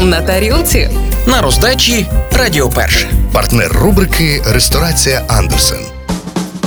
на тарілці. На роздачі Радіо Перше. Партнер рубрики Ресторація Андерсен.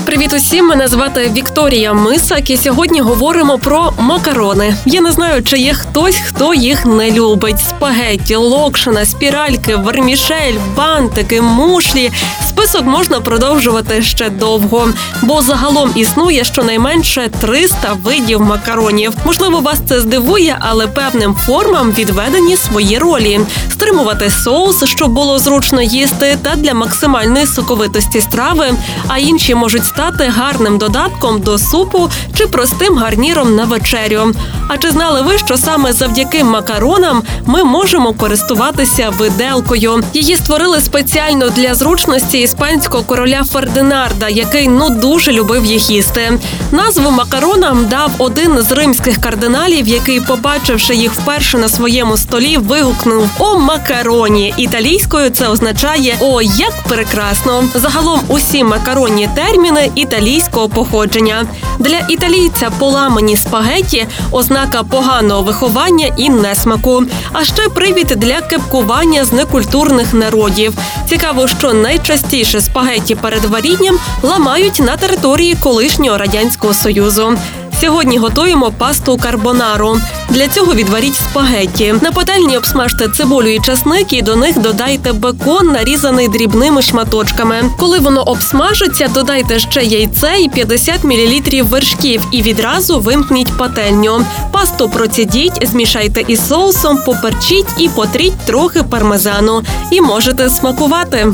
Привіт усім! Мене звати Вікторія Мисак, і сьогодні говоримо про макарони. Я не знаю, чи є хтось, хто їх не любить: спагетті, локшина, спіральки, вермішель, бантики, мушлі. Список можна продовжувати ще довго, бо загалом існує щонайменше 300 видів макаронів. Можливо, вас це здивує, але певним формам відведені свої ролі: стримувати соус, щоб було зручно їсти, та для максимальної соковитості страви. А інші можуть стати гарним додатком до супу чи простим гарніром на вечерю. А чи знали ви, що саме завдяки макаронам ми можемо користуватися виделкою? Її створили спеціально для зручності іспанського короля Фердинарда, який ну дуже любив їх їсти. Назву макаронам дав один з римських кардиналів, який, побачивши їх вперше на своєму столі, вигукнув О макароні! Італійською це означає О, як прекрасно! Загалом усі макаронні терміни італійського походження. Для італійця поламані спагеті ознака поганого виховання і несмаку. А ще привід для кепкування з некультурних народів. Цікаво, що найчастіше спагеті перед варінням ламають на території колишнього радянського союзу. Сьогодні готуємо пасту карбонару. Для цього відваріть спагетті. На пательні обсмажте цибулю і часник і до них додайте бекон, нарізаний дрібними шматочками. Коли воно обсмажиться, додайте ще яйце і 50 мл вершків і відразу вимкніть пательню. Пасту процідіть, змішайте із соусом, поперчіть і потріть трохи пармезану. І можете смакувати.